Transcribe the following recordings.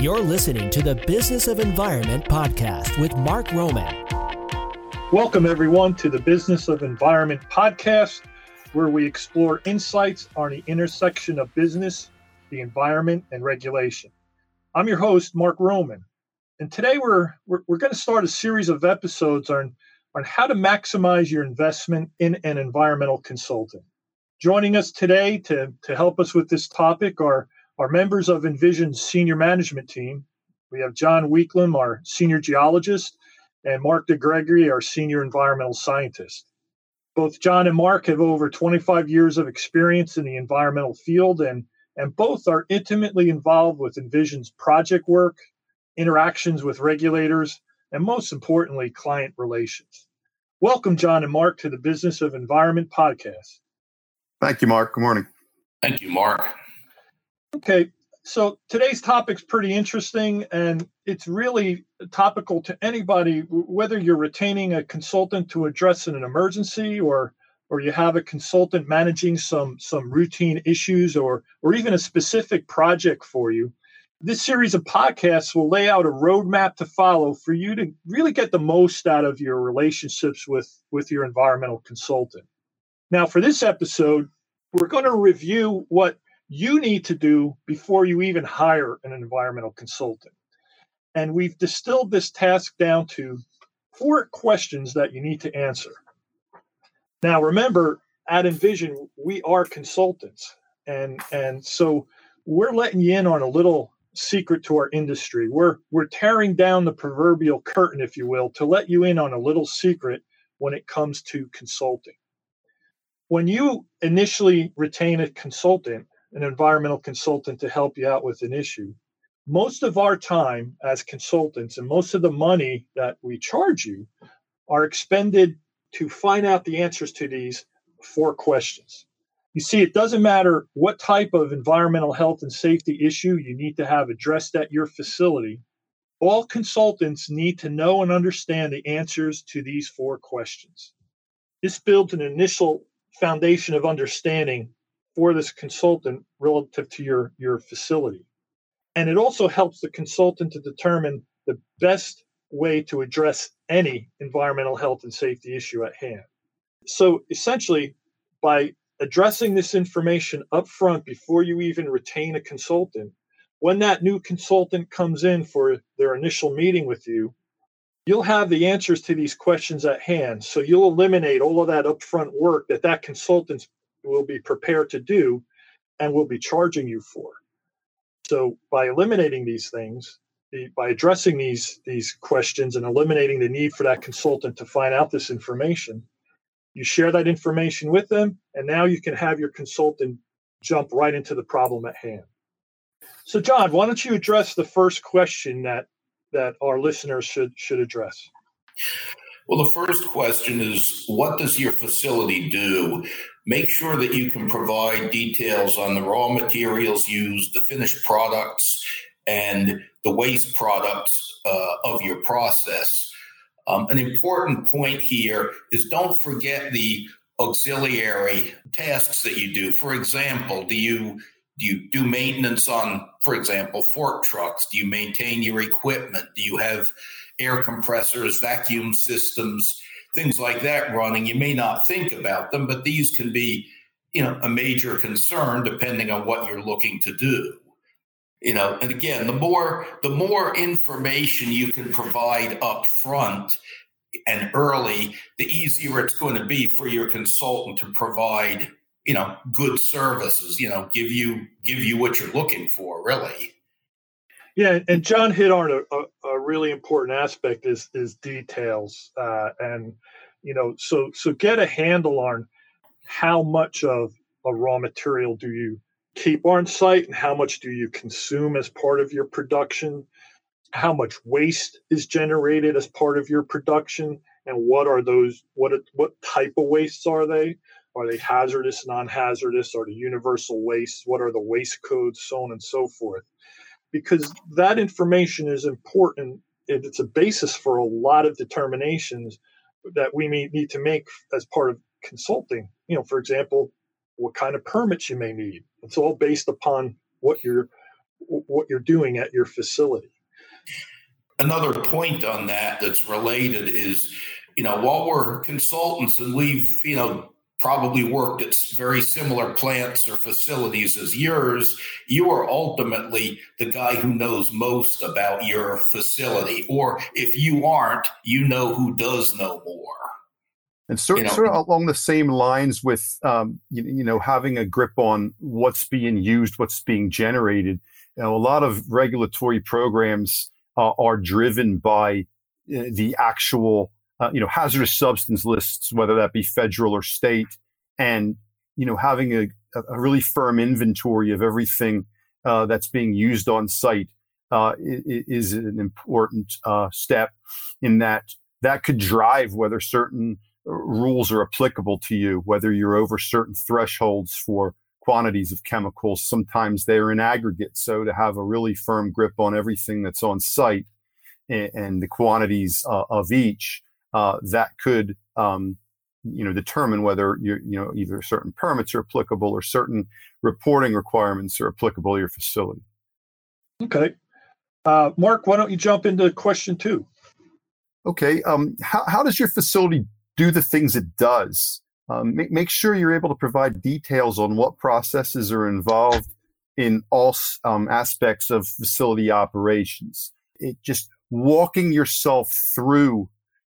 You're listening to the Business of Environment podcast with Mark Roman. Welcome, everyone, to the Business of Environment podcast, where we explore insights on the intersection of business, the environment, and regulation. I'm your host, Mark Roman. And today we're, we're, we're going to start a series of episodes on, on how to maximize your investment in an environmental consultant. Joining us today to, to help us with this topic are our members of Envision's senior management team. We have John Weakliem, our senior geologist, and Mark DeGregory, our senior environmental scientist. Both John and Mark have over 25 years of experience in the environmental field, and, and both are intimately involved with Envision's project work, interactions with regulators, and most importantly, client relations. Welcome, John and Mark, to the Business of Environment podcast. Thank you, Mark. Good morning. Thank you, Mark. Okay, so today's topic's pretty interesting, and it's really topical to anybody, whether you're retaining a consultant to address an emergency, or or you have a consultant managing some some routine issues, or or even a specific project for you. This series of podcasts will lay out a roadmap to follow for you to really get the most out of your relationships with with your environmental consultant. Now, for this episode, we're going to review what you need to do before you even hire an environmental consultant. And we've distilled this task down to four questions that you need to answer. Now, remember, at Envision, we are consultants. And, and so we're letting you in on a little secret to our industry. We're, we're tearing down the proverbial curtain, if you will, to let you in on a little secret when it comes to consulting. When you initially retain a consultant, an environmental consultant to help you out with an issue. Most of our time as consultants and most of the money that we charge you are expended to find out the answers to these four questions. You see, it doesn't matter what type of environmental health and safety issue you need to have addressed at your facility. All consultants need to know and understand the answers to these four questions. This builds an initial foundation of understanding for this consultant relative to your, your facility. And it also helps the consultant to determine the best way to address any environmental health and safety issue at hand. So essentially, by addressing this information up front before you even retain a consultant, when that new consultant comes in for their initial meeting with you, you'll have the answers to these questions at hand. So you'll eliminate all of that upfront work that that consultant's will be prepared to do and will be charging you for. So by eliminating these things, the, by addressing these these questions and eliminating the need for that consultant to find out this information, you share that information with them, and now you can have your consultant jump right into the problem at hand. So, John, why don't you address the first question that that our listeners should should address? Well, the first question is what does your facility do? Make sure that you can provide details on the raw materials used, the finished products, and the waste products uh, of your process. Um, an important point here is don't forget the auxiliary tasks that you do. For example, do you do you do maintenance on, for example, fork trucks? Do you maintain your equipment? Do you have air compressors, vacuum systems, things like that running. You may not think about them, but these can be, you know, a major concern depending on what you're looking to do. You know, and again, the more the more information you can provide up front and early, the easier it's going to be for your consultant to provide, you know, good services, you know, give you give you what you're looking for, really. Yeah, and John hit on a, really important aspect is is details, uh, and you know, so so get a handle on how much of a raw material do you keep on site, and how much do you consume as part of your production, how much waste is generated as part of your production, and what are those what what type of wastes are they? Are they hazardous, non-hazardous? Are they universal waste? What are the waste codes, so on and so forth because that information is important. It's a basis for a lot of determinations that we may need to make as part of consulting. You know, for example, what kind of permits you may need. It's all based upon what you're what you're doing at your facility. Another point on that that's related is, you know, while we're consultants and we've, you know, probably worked at very similar plants or facilities as yours, you are ultimately the guy who knows most about your facility. Or if you aren't, you know who does know more. And sort, you know, sort of along the same lines with, um, you, you, know, having a grip on what's being used, what's being generated. You know, a lot of regulatory programs uh, are driven by uh, the actual uh, you know hazardous substance lists, whether that be federal or state, and you know having a, a really firm inventory of everything uh, that's being used on site uh, is an important uh, step in that that could drive whether certain uh, rules are applicable to you, whether you're over certain thresholds for quantities of chemicals. Sometimes they're in aggregate. So to have a really firm grip on everything that's on site and, and the quantities uh, of each uh, that could um, you know determine whether you you know either certain permits are applicable or certain reporting requirements are applicable to your facility. Okay, uh, Mark, why don't you jump into question two? Okay, um, how how does your facility do the things it does? Um, make, make sure you're able to provide details on what processes are involved in all um, aspects of facility operations. It just walking yourself through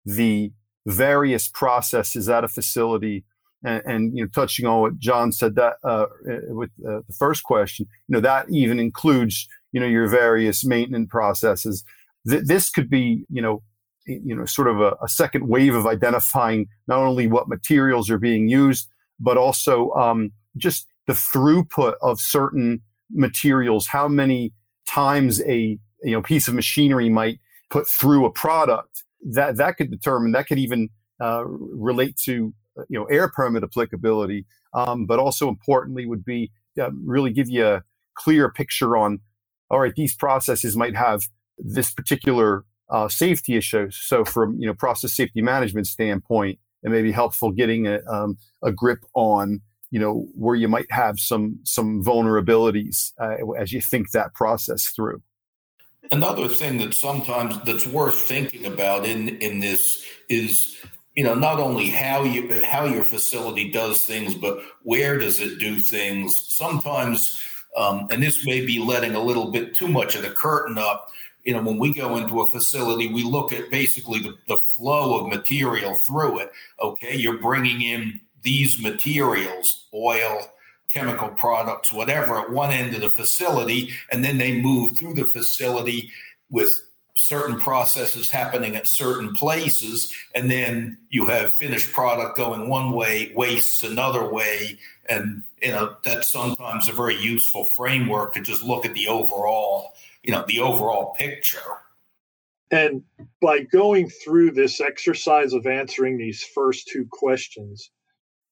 the various processes at a facility. And, and, you know touching on what john said that uh, with uh, the first question you know that even includes you know your various maintenance processes. Th- this could be you know you know sort of a, a, second wave of identifying not only what materials are being used but also um, just the throughput of certain materials. How many times a you know piece of machinery might put through a product that that could determine that could even uh, relate to you know air permit applicability, um, but also importantly would be uh, really give you a clear picture on all right these processes might have this particular uh, safety issue. So from you know process safety management standpoint, it may be helpful getting a, um, a grip on you know where you might have some some vulnerabilities uh, as you think that process through. Another thing that sometimes that's worth thinking about in in this is you know not only how you how your facility does things, but where does it do things. Sometimes, um, and this may be letting a little bit too much of the curtain up. You know, when we go into a facility, we look at basically the, the flow of material through it. Okay, you're bringing in these materials, oil, chemical products, whatever, at one end of the facility, and then they move through the facility with certain processes happening at certain places, and then you have finished product going one way, wastes another way, and you know that's sometimes a very useful framework to just look at the overall, you know, the overall picture. And by going through this exercise of answering these first two questions,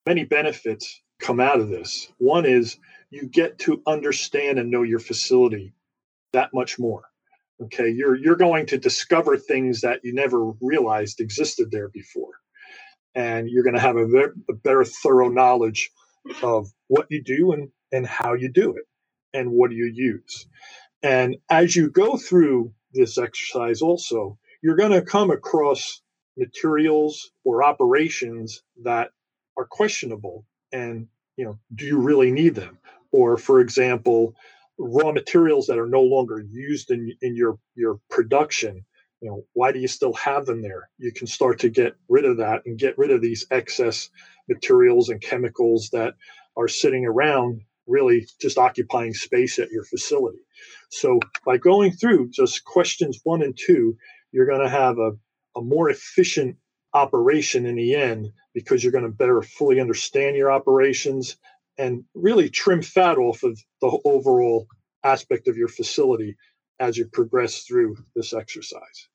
many benefits come out of this. One is you get to understand and know your facility that much more. Okay, you're you're going to discover things that you never realized existed there before, and you're going to have a, very, a better thorough knowledge of what you do and and how you do it, and what do you use. And as you go through this exercise, also you're going to come across materials or operations that are questionable and you know do you really need them? Or for example raw materials that are no longer used in in your your production you know why do you still have them there? You can start to get rid of that and get rid of these excess materials and chemicals that are sitting around really just occupying space at your facility. So by going through just questions one and two you're going to have a, a more efficient operation in the end because you're going to better fully understand your operations and really trim fat off of the overall aspect of your facility as you progress through this exercise.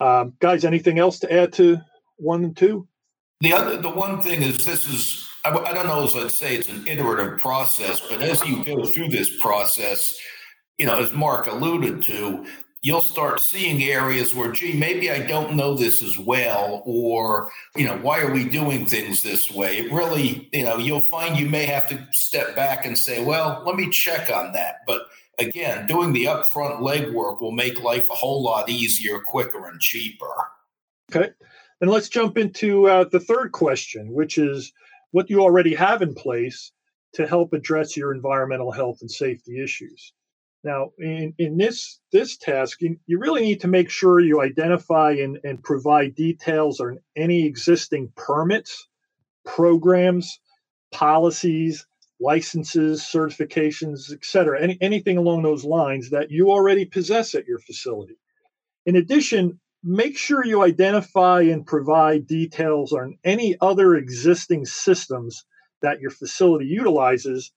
Um, guys, anything else to add to one and two? The other, the one thing is this is I, I don't know as I'd say it's an iterative process, but as you go through this process, you know, as Mark alluded to, you'll start seeing areas where, gee, maybe I don't know this as well, or, you know, why are we doing things this way? It really, you know, you'll find you may have to step back and say, well, let me check on that. But again, doing the upfront legwork will make life a whole lot easier, quicker, and cheaper. Okay. And let's jump into uh, the third question, which is what you already have in place to help address your environmental health and safety issues. Now, in, in this this task, you, you really need to make sure you identify and, and provide details on any existing permits, programs, policies, licenses, certifications, etc. Any, anything along those lines that you already possess at your facility. In addition, make sure you identify and provide details on any other existing systems that your facility utilizes.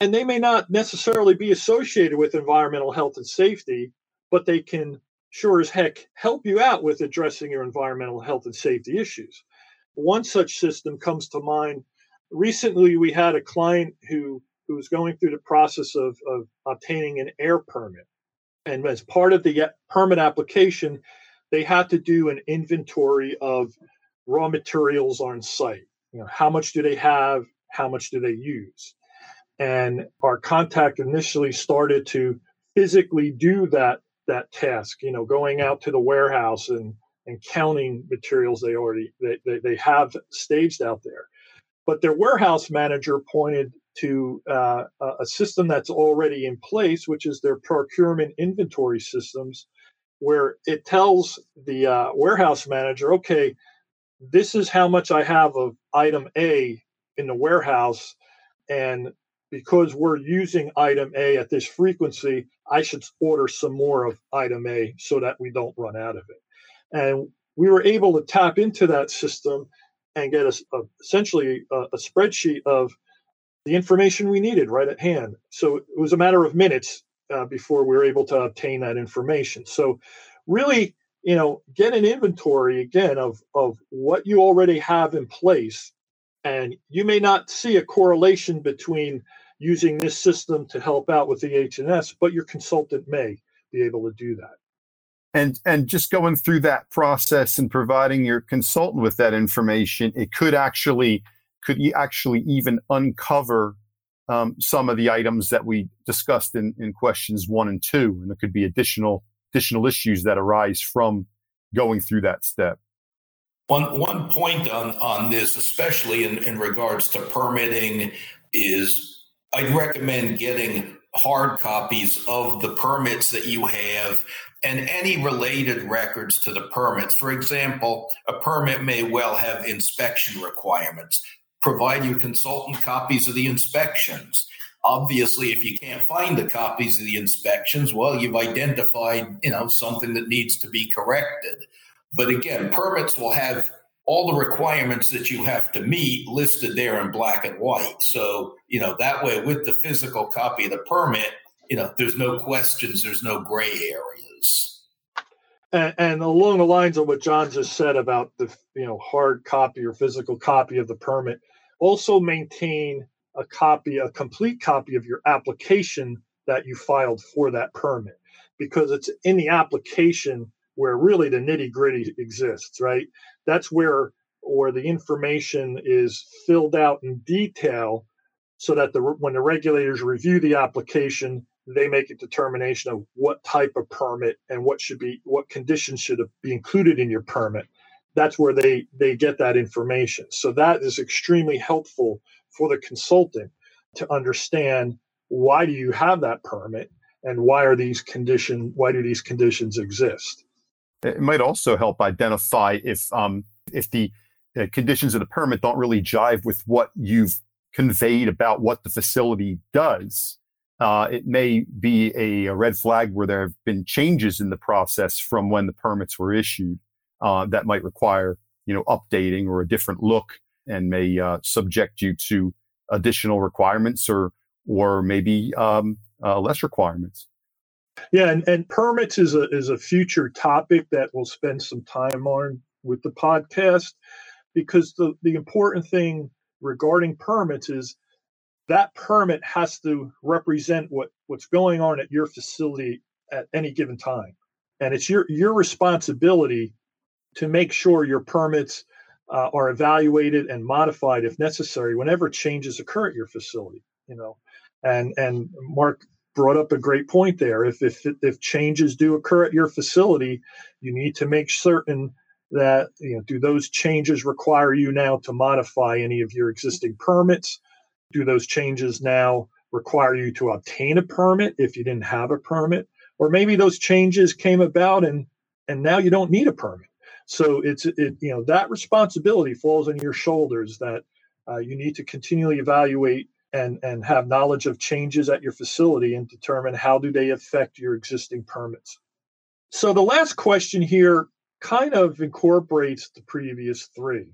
And they may not necessarily be associated with environmental health and safety, but they can sure as heck help you out with addressing your environmental health and safety issues. One such system comes to mind. Recently, we had a client who, who was going through the process of, of obtaining an air permit. And as part of the uh, permit application, they had to do an inventory of raw materials on site. You know, how much do they have? How much do they use? And our contact initially started to physically do that that task. You know, going out to the warehouse and and counting materials they already they, they, they have staged out there. But their warehouse manager pointed to uh, a system that's already in place, which is their procurement inventory systems, where it tells the uh, warehouse manager, okay, this is how much I have of item A in the warehouse. And because we're using item A at this frequency, I should order some more of item A so that we don't run out of it. And we were able to tap into that system and get a, a essentially a, a spreadsheet of the information we needed right at hand. So it was a matter of minutes uh, before we were able to obtain that information. So, really, you know, get an inventory again of of what you already have in place, and you may not see a correlation between using this system to help out with the HNS, but your consultant may be able to do that. And and just going through that process and providing your consultant with that information, it could actually could actually even uncover um, some of the items that we discussed in, in questions one and two, and there could be additional additional issues that arise from going through that step. One one point on on this, especially in, in regards to permitting, is I'd recommend getting hard copies of the permits that you have and any related records to the permits. For example, a permit may well have inspection requirements provide your consultant copies of the inspections. Obviously, if you can't find the copies of the inspections, well, you've identified, you know, something that needs to be corrected. But again, permits will have all the requirements that you have to meet listed there in black and white. So, you know, that way with the physical copy of the permit, you know, there's no questions, there's no gray areas. And, and, along the lines of what John just said about the you know hard copy or physical copy of the permit, also maintain a copy, a complete copy of your application that you filed for that permit, because it's in the application where really the nitty gritty exists, right? That's where where the information is filled out in detail, so that the when the regulators review the application, they make a determination of what type of permit and what should be what conditions should be included in your permit. That's where they they get that information. So that is extremely helpful for the consultant to understand why do you have that permit and why are these condition why do these conditions exist it might also help identify if um, if the uh, conditions of the permit don't really jive with what you've conveyed about what the facility does uh, it may be a, a, red flag where there have been changes in the process from when the permits were issued uh, that might require you know updating or a different look and may uh, subject you to additional requirements or or maybe um, uh, less requirements. Yeah, and, and permits is a is a future topic that we'll spend some time on with the podcast because the, the important thing regarding permits is that permit has to represent what, what's going on at your facility at any given time. And it's your your responsibility to make sure your permits uh, are evaluated and modified if necessary whenever changes occur at your facility you know and and mark brought up a great point there. If, if, if changes do occur at your facility, you need to make certain that, you know, do those changes require you now to modify any of your existing permits? Do those changes now require you to obtain a permit if you didn't have a permit? Or maybe those changes came about and, and now you don't need a permit. So it's, it, you know, that responsibility falls on your shoulders that uh, you need to continually evaluate and and have knowledge of changes at your facility and determine how do they affect your existing permits. So the last question here kind of incorporates the previous three.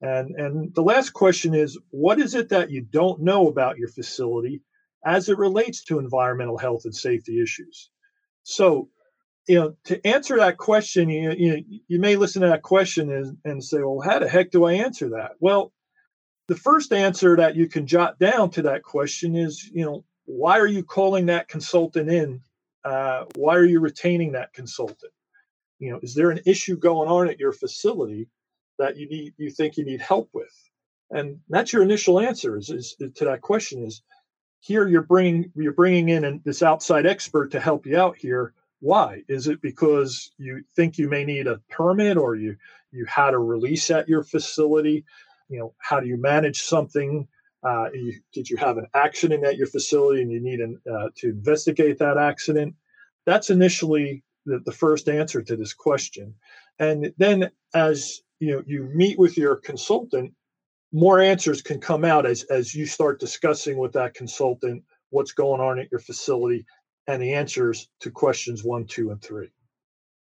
And and the last question is what is it that you don't know about your facility as it relates to environmental health and safety issues? So you know, to answer that question, you, you, you may listen to that question and, and say, well, how the heck do I answer that? Well, the first answer that you can jot down to that question is, you know, why are you calling that consultant in? Uh, why are you retaining that consultant? You know, is there an issue going on at your facility that you need, you think you need help with? And that's your initial answer is, is to that question is here you're bringing you're bringing in an, this outside expert to help you out here. Why? Is it because you think you may need a permit or you you had a release at your facility? You know, how do you manage something? Uh, you, did you have an accident at your facility and you need an, uh, to investigate that accident? That's initially the, the first answer to this question. And then as you know, you meet with your consultant, more answers can come out as, as you start discussing with that consultant what's going on at your facility and the answers to questions one, two, and three.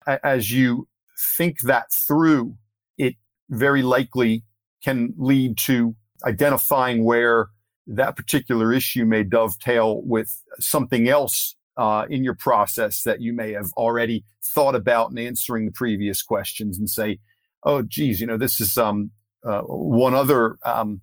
As you think that through, it very likely can lead to identifying where that particular issue may dovetail with something else uh, in your process that you may have already thought about in answering the previous questions and say, oh, geez, you know, this is um, uh, one other um,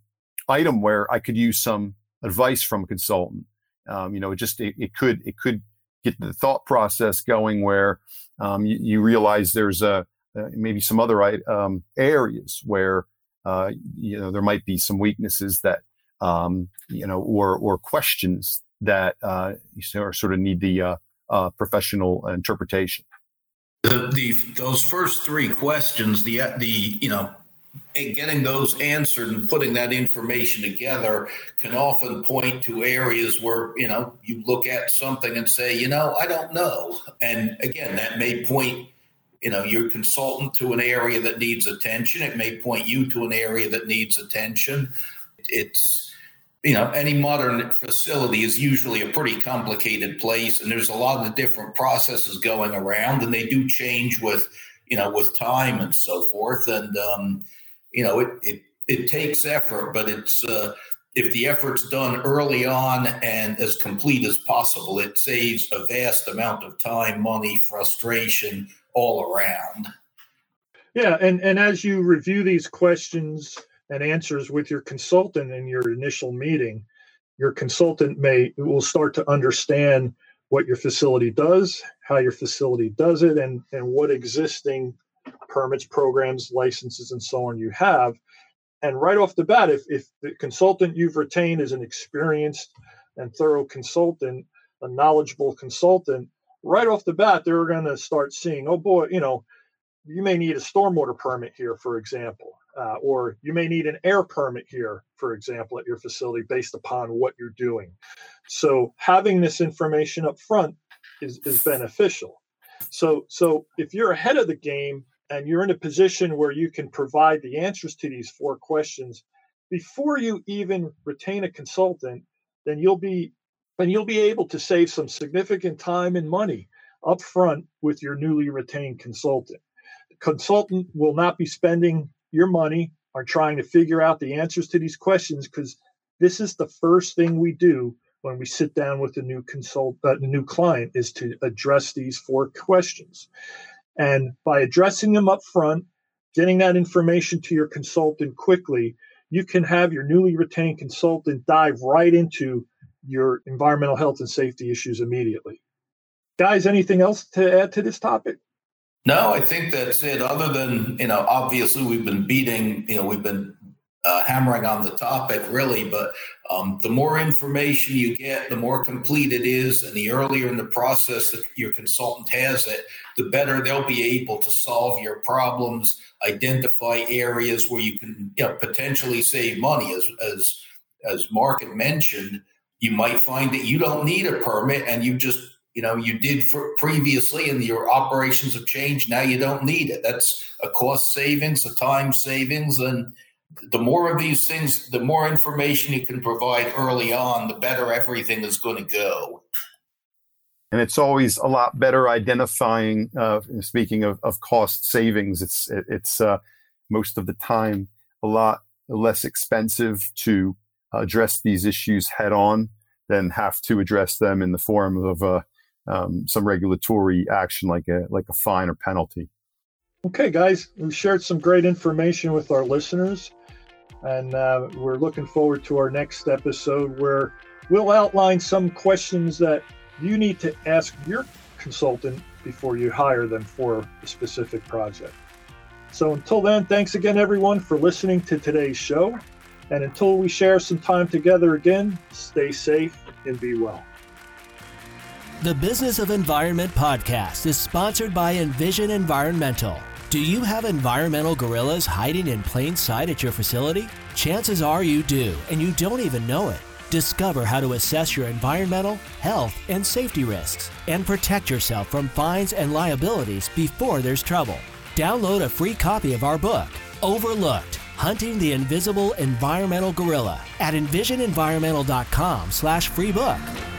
item where I could use some advice from a consultant. Um, you know, it just it, it, could it could get the thought process going where um, you, you, realize there's a uh, maybe some other um, areas where uh, you know, there might be some weaknesses that, um, you know, or, or questions that uh, sort of need the uh, uh, professional interpretation. The, the those first three questions, the the you know, getting those answered and putting that information together can often point to areas where you know you look at something and say, you know, I don't know, and again, that may point you know your consultant to an area that needs attention. It may point you to an area that needs attention. It's you know any modern facility is usually a pretty complicated place and there's a lot of different processes going around and they do change with you know with time and so forth. And um, you know it, it it takes effort but it's uh, if the effort's done early on and as complete as possible it saves a vast amount of time money frustration all around. Yeah, and and as you review these questions and answers with your consultant in your initial meeting, your consultant may will start to understand what your facility does, how your facility does it, and and what existing permits, programs, licenses, and so on you have. And right off the bat, if, if the consultant you've retained is an experienced and thorough consultant, a knowledgeable consultant, right off the bat, they're going to start seeing, oh boy, you know, you may need a stormwater permit here, for example, uh, or you may need an air permit here, for example, at your facility based upon what you're doing. So having this information up front is, is beneficial. So, so if you're ahead of the game and you're in a position where you can provide the answers to these four questions before you even retain a consultant, then you'll be and you'll be able to save some significant time and money up front with your newly retained consultant. The consultant will not be spending your money on trying to figure out the answers to these questions because this is the first thing we do when we sit down with a new consult uh, a new client is to address these four questions and by addressing them up front getting that information to your consultant quickly you can have your newly retained consultant dive right into your environmental health and safety issues immediately. Guys, anything else to add to this topic? No, I think that's it. Other than, you know, obviously we've been beating, you know, we've been uh, hammering on the topic, really. But um, the more information you get, the more complete it is, and the earlier in the process that your consultant has it, the better they'll be able to solve your problems, identify areas where you can you know, potentially save money. As as as Mark had mentioned, you might find that you don't need a permit, and you just you know you did previously and your operations have changed now you don't need it that's a cost savings a time savings and the more of these things, the more information you can provide early on, the better everything is going to go. And it's always a lot better identifying. Uh, speaking of, of cost savings, it's it's uh, most of the time a lot less expensive to address these issues head on than have to address them in the form of uh, um, some regulatory action like a like a fine or penalty. Okay, guys, we've shared some great information with our listeners. And uh, we're looking forward to our next episode where we'll outline some questions that you need to ask your consultant before you hire them for a specific project. So until then, thanks again, everyone, for listening to today's show. And until we share some time together again, stay safe and be well. The Business of Environment podcast is sponsored by Envision Environmental. Do you have environmental gorillas hiding in plain sight at your facility? Chances are you do, and you don't even know it. Discover how to assess your environmental, health, and safety risks and protect yourself from fines and liabilities before there's trouble. Download a free copy of our book, Overlooked: Hunting the Invisible Environmental Gorilla at envisionenvironmental.com/free book.